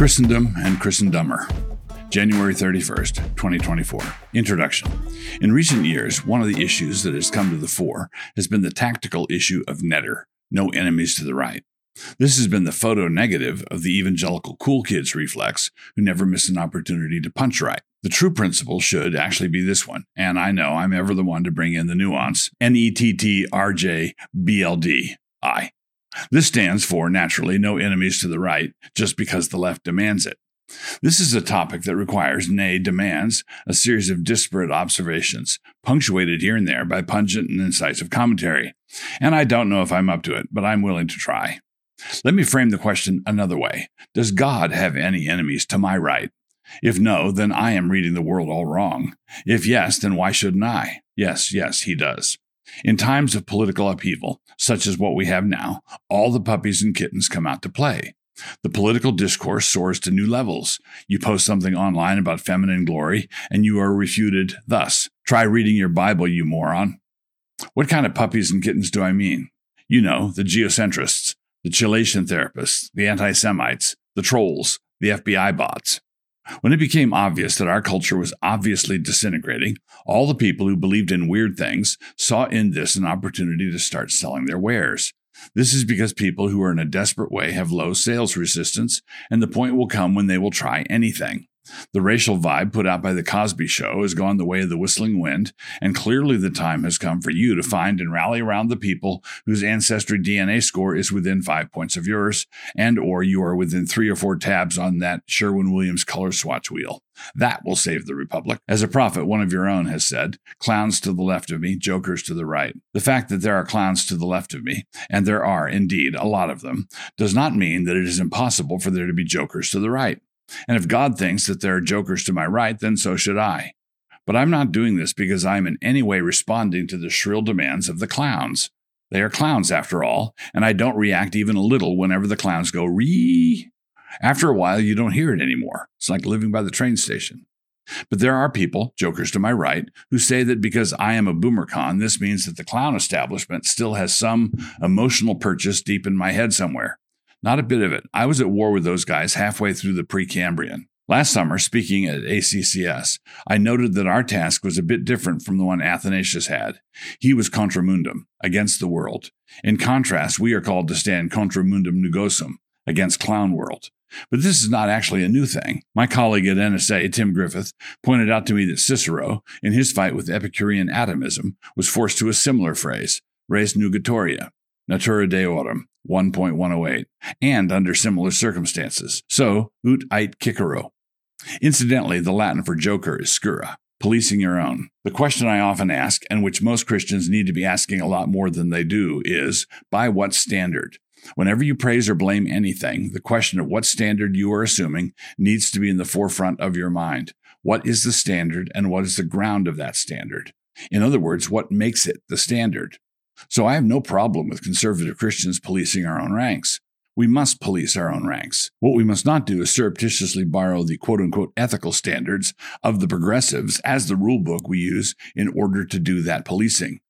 Christendom and Christendumber. January 31st, 2024. Introduction. In recent years, one of the issues that has come to the fore has been the tactical issue of netter, no enemies to the right. This has been the photo negative of the evangelical cool kids reflex who never miss an opportunity to punch right. The true principle should actually be this one, and I know I'm ever the one to bring in the nuance N E T T R J B L D I. This stands for, naturally, no enemies to the right, just because the left demands it. This is a topic that requires, nay, demands, a series of disparate observations, punctuated here and there by pungent and incisive commentary. And I don't know if I'm up to it, but I'm willing to try. Let me frame the question another way Does God have any enemies to my right? If no, then I am reading the world all wrong. If yes, then why shouldn't I? Yes, yes, he does. In times of political upheaval, such as what we have now, all the puppies and kittens come out to play. The political discourse soars to new levels. You post something online about feminine glory, and you are refuted thus Try reading your Bible, you moron. What kind of puppies and kittens do I mean? You know, the geocentrists, the chelation therapists, the anti Semites, the trolls, the FBI bots. When it became obvious that our culture was obviously disintegrating, all the people who believed in weird things saw in this an opportunity to start selling their wares. This is because people who are in a desperate way have low sales resistance, and the point will come when they will try anything. The racial vibe put out by The Cosby Show has gone the way of the whistling wind, and clearly the time has come for you to find and rally around the people whose ancestry DNA score is within five points of yours, and or you are within three or four tabs on that Sherwin-Williams color swatch wheel. That will save the Republic. As a prophet, one of your own has said, clowns to the left of me, jokers to the right. The fact that there are clowns to the left of me, and there are indeed a lot of them, does not mean that it is impossible for there to be jokers to the right. And if God thinks that there are jokers to my right, then so should I. But I'm not doing this because I'm in any way responding to the shrill demands of the clowns. They are clowns, after all, and I don't react even a little whenever the clowns go ree. After a while, you don't hear it anymore. It's like living by the train station. But there are people, jokers to my right, who say that because I am a boomercon, this means that the clown establishment still has some emotional purchase deep in my head somewhere. Not a bit of it. I was at war with those guys halfway through the Precambrian. Last summer, speaking at ACCS, I noted that our task was a bit different from the one Athanasius had. He was contra mundum, against the world. In contrast, we are called to stand contra mundum nugosum, against clown world. But this is not actually a new thing. My colleague at NSA, Tim Griffith, pointed out to me that Cicero, in his fight with Epicurean atomism, was forced to a similar phrase, res nugatoria, natura deorum, 1.108, and under similar circumstances. So, ut ait cicero. Incidentally, the Latin for joker is scurra, policing your own. The question I often ask, and which most Christians need to be asking a lot more than they do, is by what standard? Whenever you praise or blame anything, the question of what standard you are assuming needs to be in the forefront of your mind. What is the standard and what is the ground of that standard? In other words, what makes it the standard? So I have no problem with conservative Christians policing our own ranks. We must police our own ranks. What we must not do is surreptitiously borrow the quote unquote ethical standards of the progressives as the rule book we use in order to do that policing.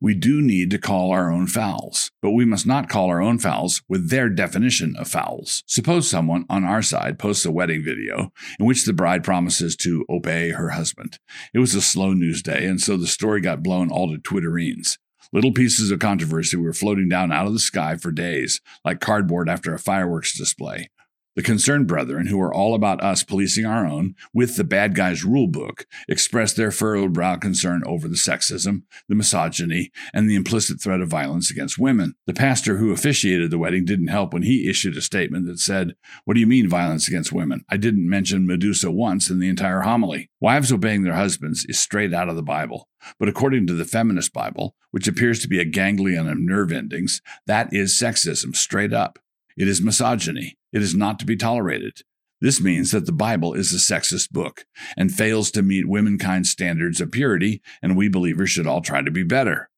We do need to call our own fouls, but we must not call our own fouls with their definition of fouls. Suppose someone on our side posts a wedding video in which the bride promises to obey her husband. It was a slow news day, and so the story got blown all to Twitterines. Little pieces of controversy were floating down out of the sky for days, like cardboard after a fireworks display. The concerned brethren, who are all about us policing our own with the bad guys rule book, expressed their furrowed brow concern over the sexism, the misogyny, and the implicit threat of violence against women. The pastor who officiated the wedding didn't help when he issued a statement that said, What do you mean violence against women? I didn't mention Medusa once in the entire homily. Wives obeying their husbands is straight out of the Bible. But according to the feminist Bible, which appears to be a ganglion of nerve endings, that is sexism straight up. It is misogyny. It is not to be tolerated. This means that the Bible is a sexist book and fails to meet womankind's standards of purity, and we believers should all try to be better.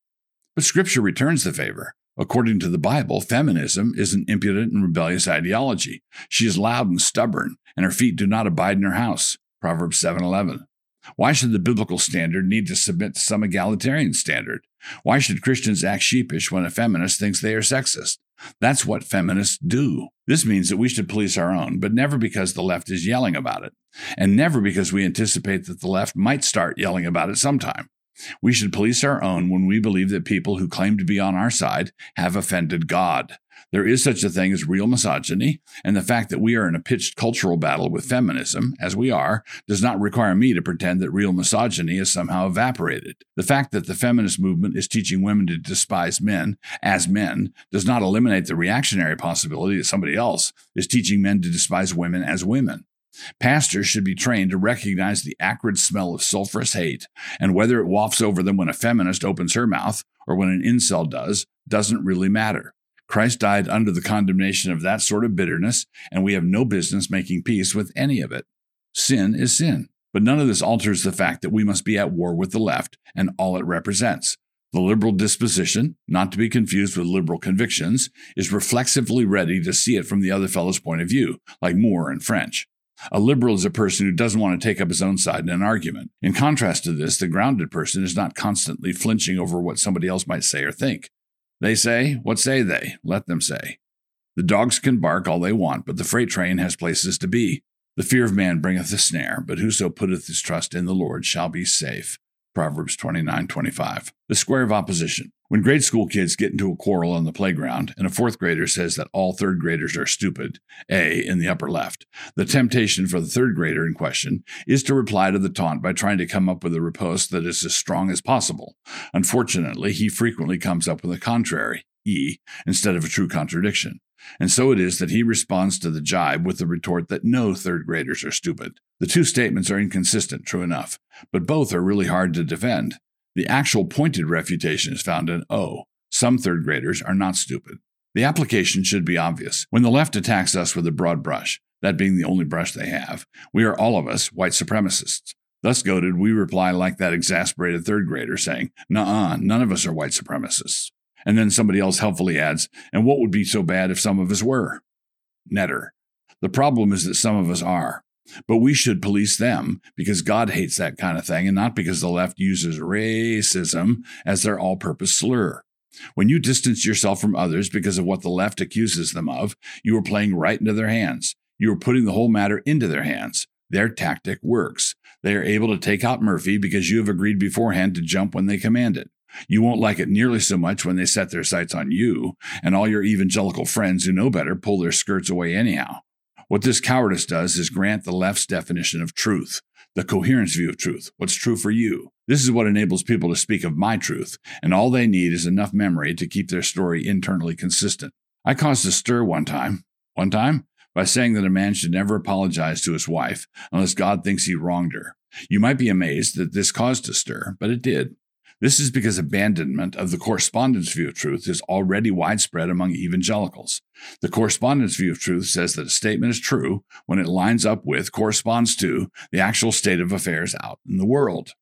But Scripture returns the favor. According to the Bible, feminism is an impudent and rebellious ideology. She is loud and stubborn, and her feet do not abide in her house. Proverbs 7:11. Why should the biblical standard need to submit to some egalitarian standard? Why should Christians act sheepish when a feminist thinks they are sexist? That's what feminists do. This means that we should police our own, but never because the left is yelling about it, and never because we anticipate that the left might start yelling about it sometime. We should police our own when we believe that people who claim to be on our side have offended God. There is such a thing as real misogyny, and the fact that we are in a pitched cultural battle with feminism, as we are, does not require me to pretend that real misogyny is somehow evaporated. The fact that the feminist movement is teaching women to despise men as men does not eliminate the reactionary possibility that somebody else is teaching men to despise women as women. Pastors should be trained to recognize the acrid smell of sulfurous hate, and whether it wafts over them when a feminist opens her mouth or when an incel does, doesn't really matter. Christ died under the condemnation of that sort of bitterness, and we have no business making peace with any of it. Sin is sin, but none of this alters the fact that we must be at war with the left and all it represents. The liberal disposition, not to be confused with liberal convictions, is reflexively ready to see it from the other fellow's point of view, like Moore and French. A liberal is a person who doesn't want to take up his own side in an argument. In contrast to this, the grounded person is not constantly flinching over what somebody else might say or think. They say, What say they? Let them say. The dogs can bark all they want, but the freight train has places to be. The fear of man bringeth a snare, but whoso putteth his trust in the Lord shall be safe. Proverbs 29:25. The square of opposition. When grade school kids get into a quarrel on the playground and a fourth grader says that all third graders are stupid, A in the upper left, the temptation for the third grader in question is to reply to the taunt by trying to come up with a riposte that is as strong as possible. Unfortunately, he frequently comes up with a contrary, E, instead of a true contradiction. And so it is that he responds to the jibe with the retort that no third graders are stupid. The two statements are inconsistent, true enough, but both are really hard to defend. The actual pointed refutation is found in O. Some third graders are not stupid. The application should be obvious. When the left attacks us with a broad brush, that being the only brush they have, we are all of us white supremacists. Thus goaded, we reply like that exasperated third grader saying, Nuh uh, none of us are white supremacists. And then somebody else helpfully adds, and what would be so bad if some of us were? Netter. The problem is that some of us are. But we should police them because God hates that kind of thing and not because the left uses racism as their all purpose slur. When you distance yourself from others because of what the left accuses them of, you are playing right into their hands. You are putting the whole matter into their hands. Their tactic works. They are able to take out Murphy because you have agreed beforehand to jump when they command it. You won't like it nearly so much when they set their sights on you, and all your evangelical friends who know better pull their skirts away anyhow. What this cowardice does is grant the left's definition of truth, the coherence view of truth, what's true for you. This is what enables people to speak of my truth, and all they need is enough memory to keep their story internally consistent. I caused a stir one time. One time? By saying that a man should never apologize to his wife unless God thinks he wronged her. You might be amazed that this caused a stir, but it did. This is because abandonment of the correspondence view of truth is already widespread among evangelicals. The correspondence view of truth says that a statement is true when it lines up with, corresponds to, the actual state of affairs out in the world.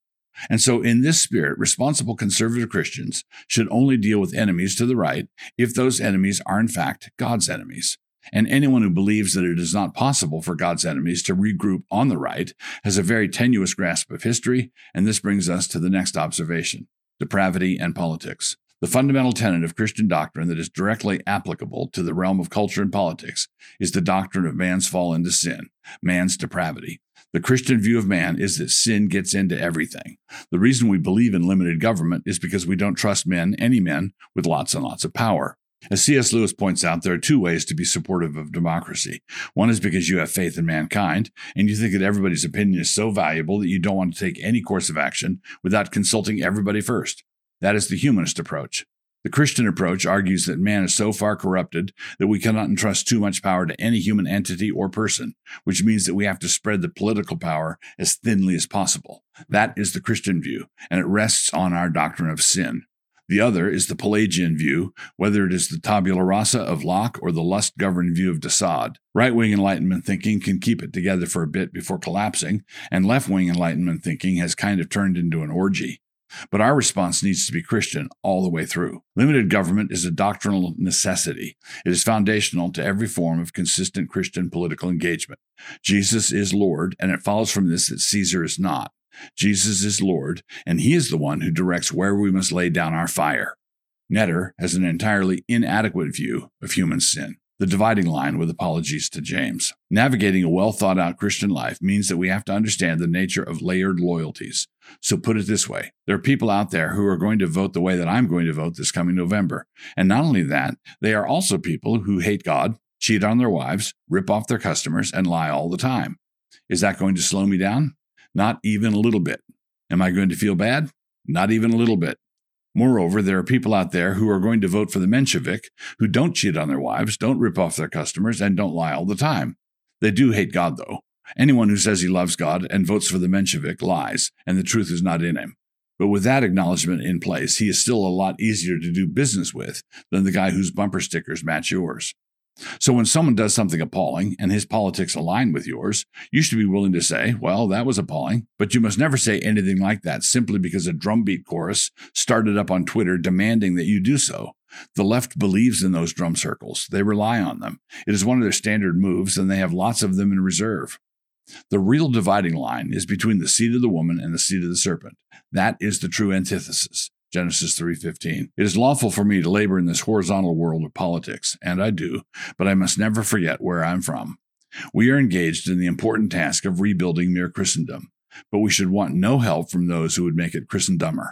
And so, in this spirit, responsible conservative Christians should only deal with enemies to the right if those enemies are in fact God's enemies. And anyone who believes that it is not possible for God's enemies to regroup on the right has a very tenuous grasp of history, and this brings us to the next observation depravity and politics. The fundamental tenet of Christian doctrine that is directly applicable to the realm of culture and politics is the doctrine of man's fall into sin, man's depravity. The Christian view of man is that sin gets into everything. The reason we believe in limited government is because we don't trust men, any men, with lots and lots of power. As C.S. Lewis points out, there are two ways to be supportive of democracy. One is because you have faith in mankind, and you think that everybody's opinion is so valuable that you don't want to take any course of action without consulting everybody first. That is the humanist approach. The Christian approach argues that man is so far corrupted that we cannot entrust too much power to any human entity or person, which means that we have to spread the political power as thinly as possible. That is the Christian view, and it rests on our doctrine of sin. The other is the Pelagian view, whether it is the tabula rasa of Locke or the lust governed view of de. Right wing Enlightenment thinking can keep it together for a bit before collapsing, and left wing Enlightenment thinking has kind of turned into an orgy. But our response needs to be Christian all the way through. Limited government is a doctrinal necessity. It is foundational to every form of consistent Christian political engagement. Jesus is Lord, and it follows from this that Caesar is not. Jesus is Lord, and He is the one who directs where we must lay down our fire. Netter has an entirely inadequate view of human sin. The dividing line with apologies to James. Navigating a well thought out Christian life means that we have to understand the nature of layered loyalties. So put it this way there are people out there who are going to vote the way that I'm going to vote this coming November. And not only that, they are also people who hate God, cheat on their wives, rip off their customers, and lie all the time. Is that going to slow me down? Not even a little bit. Am I going to feel bad? Not even a little bit. Moreover, there are people out there who are going to vote for the Menshevik who don't cheat on their wives, don't rip off their customers, and don't lie all the time. They do hate God, though. Anyone who says he loves God and votes for the Menshevik lies, and the truth is not in him. But with that acknowledgement in place, he is still a lot easier to do business with than the guy whose bumper stickers match yours. So when someone does something appalling and his politics align with yours, you should be willing to say, well, that was appalling. But you must never say anything like that simply because a drumbeat chorus started up on Twitter demanding that you do so. The left believes in those drum circles. They rely on them. It is one of their standard moves, and they have lots of them in reserve. The real dividing line is between the seed of the woman and the seed of the serpent. That is the true antithesis. Genesis 3:15. It is lawful for me to labor in this horizontal world of politics, and I do, but I must never forget where I'm from. We are engaged in the important task of rebuilding mere Christendom, but we should want no help from those who would make it Christendumber.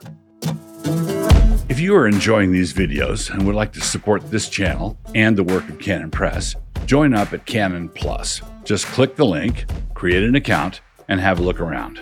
If you are enjoying these videos and would like to support this channel and the work of Canon Press, join up at Canon Plus. Just click the link, create an account, and have a look around.